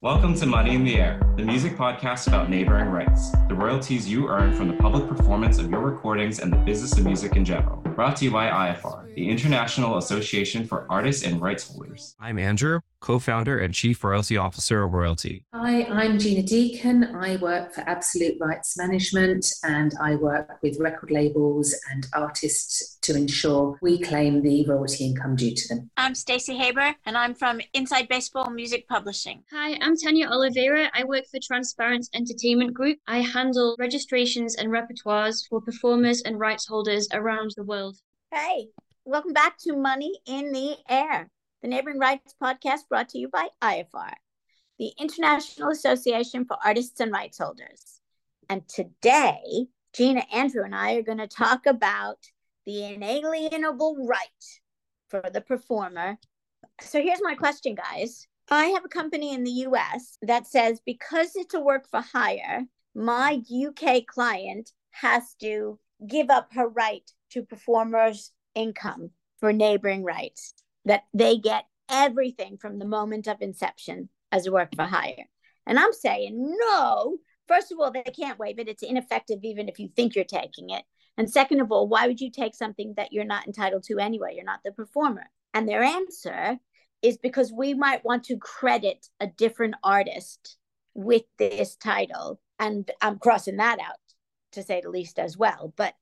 Welcome to Money in the Air, the music podcast about neighboring rights, the royalties you earn from the public performance of your recordings and the business of music in general. Brought to you by IFR, the International Association for Artists and Rights Holders. I'm Andrew, co founder and chief royalty officer of Royalty. Hi, I'm Gina Deacon. I work for Absolute Rights Management and I work with record labels and artists to ensure we claim the royalty income due to them. I'm Stacey Haber and I'm from Inside Baseball Music Publishing. Hi, I'm Tanya Oliveira. I work for Transparent Entertainment Group. I handle registrations and repertoires for performers and rights holders around the world. Hey, welcome back to Money in the Air, the Neighboring Rights podcast brought to you by IFR, the International Association for Artists and Rights Holders. And today, Gina, Andrew, and I are going to talk about the inalienable right for the performer. So here's my question, guys. I have a company in the US that says because it's a work for hire, my UK client has to give up her right to performers' income for neighboring rights, that they get everything from the moment of inception as a work for hire. And I'm saying, no, first of all, they can't waive it. It's ineffective even if you think you're taking it. And second of all, why would you take something that you're not entitled to anyway? You're not the performer. And their answer is because we might want to credit a different artist with this title. And I'm crossing that out to say the least as well. But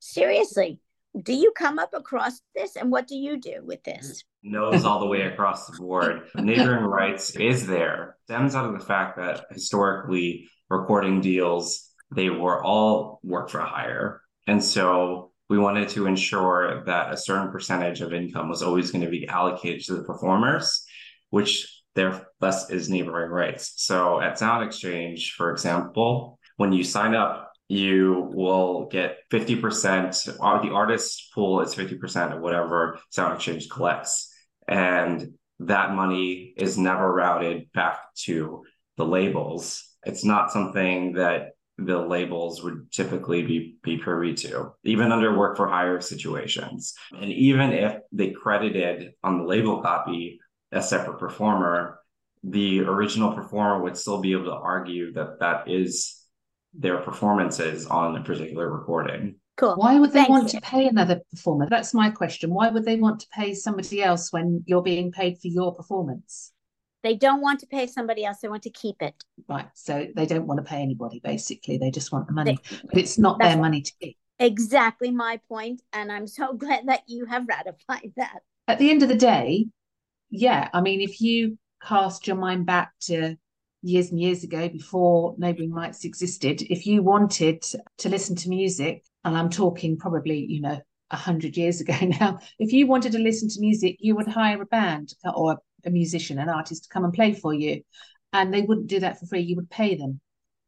seriously, do you come up across this and what do you do with this? Knows all the way across the board. Neighboring rights is there. Stems out of the fact that historically recording deals, they were all work for hire. And so we wanted to ensure that a certain percentage of income was always going to be allocated to the performers, which there thus is neighboring rights. So at SoundExchange, for example, when you sign up you will get 50% of uh, the artist pool is 50% of whatever SoundExchange collects. And that money is never routed back to the labels. It's not something that the labels would typically be, be privy to even under work for hire situations. And even if they credited on the label copy a separate performer the original performer would still be able to argue that that is their performances on a particular recording. Cool. Why would they Thanks. want to pay another performer? That's my question. Why would they want to pay somebody else when you're being paid for your performance? They don't want to pay somebody else. They want to keep it. Right. So they don't want to pay anybody, basically. They just want the money. They, but it's not their money to keep. Exactly my point, And I'm so glad that you have ratified that. At the end of the day, yeah. I mean, if you cast your mind back to years and years ago before neighbouring rights existed, if you wanted to listen to music, and I'm talking probably, you know, a hundred years ago now, if you wanted to listen to music, you would hire a band or a musician, an artist to come and play for you. And they wouldn't do that for free, you would pay them.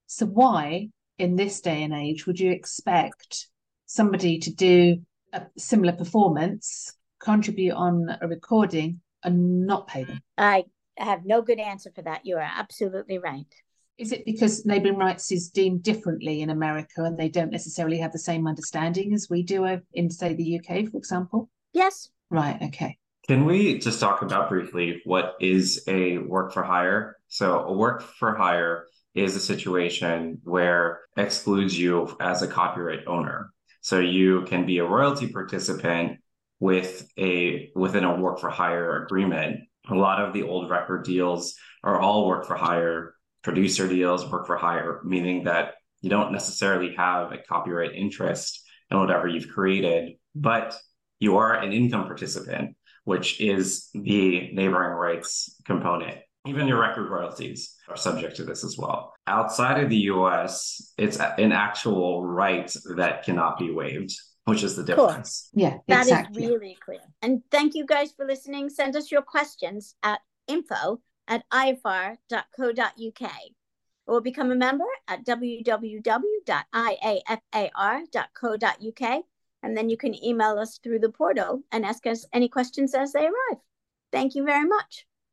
So why in this day and age would you expect somebody to do a similar performance, contribute on a recording and not pay them? I I have no good answer for that. You are absolutely right. Is it because neighbouring rights is deemed differently in America and they don't necessarily have the same understanding as we do in, say, the UK, for example? Yes. Right. Okay. Can we just talk about briefly what is a work for hire? So, a work for hire is a situation where excludes you as a copyright owner. So, you can be a royalty participant with a within a work for hire agreement a lot of the old record deals are all work for hire. Producer deals work for hire meaning that you don't necessarily have a copyright interest in whatever you've created but you are an income participant which is the neighboring rights component. Even your record royalties are subject to this as well. Outside of the us it's an actual right that cannot be waived which is the difference. Cool. Yeah, that exactly. is really clear. And thank you guys for listening. Send us your questions at info at iafar.co.uk or become a member at www.iafar.co.uk. And then you can email us through the portal and ask us any questions as they arrive. Thank you very much.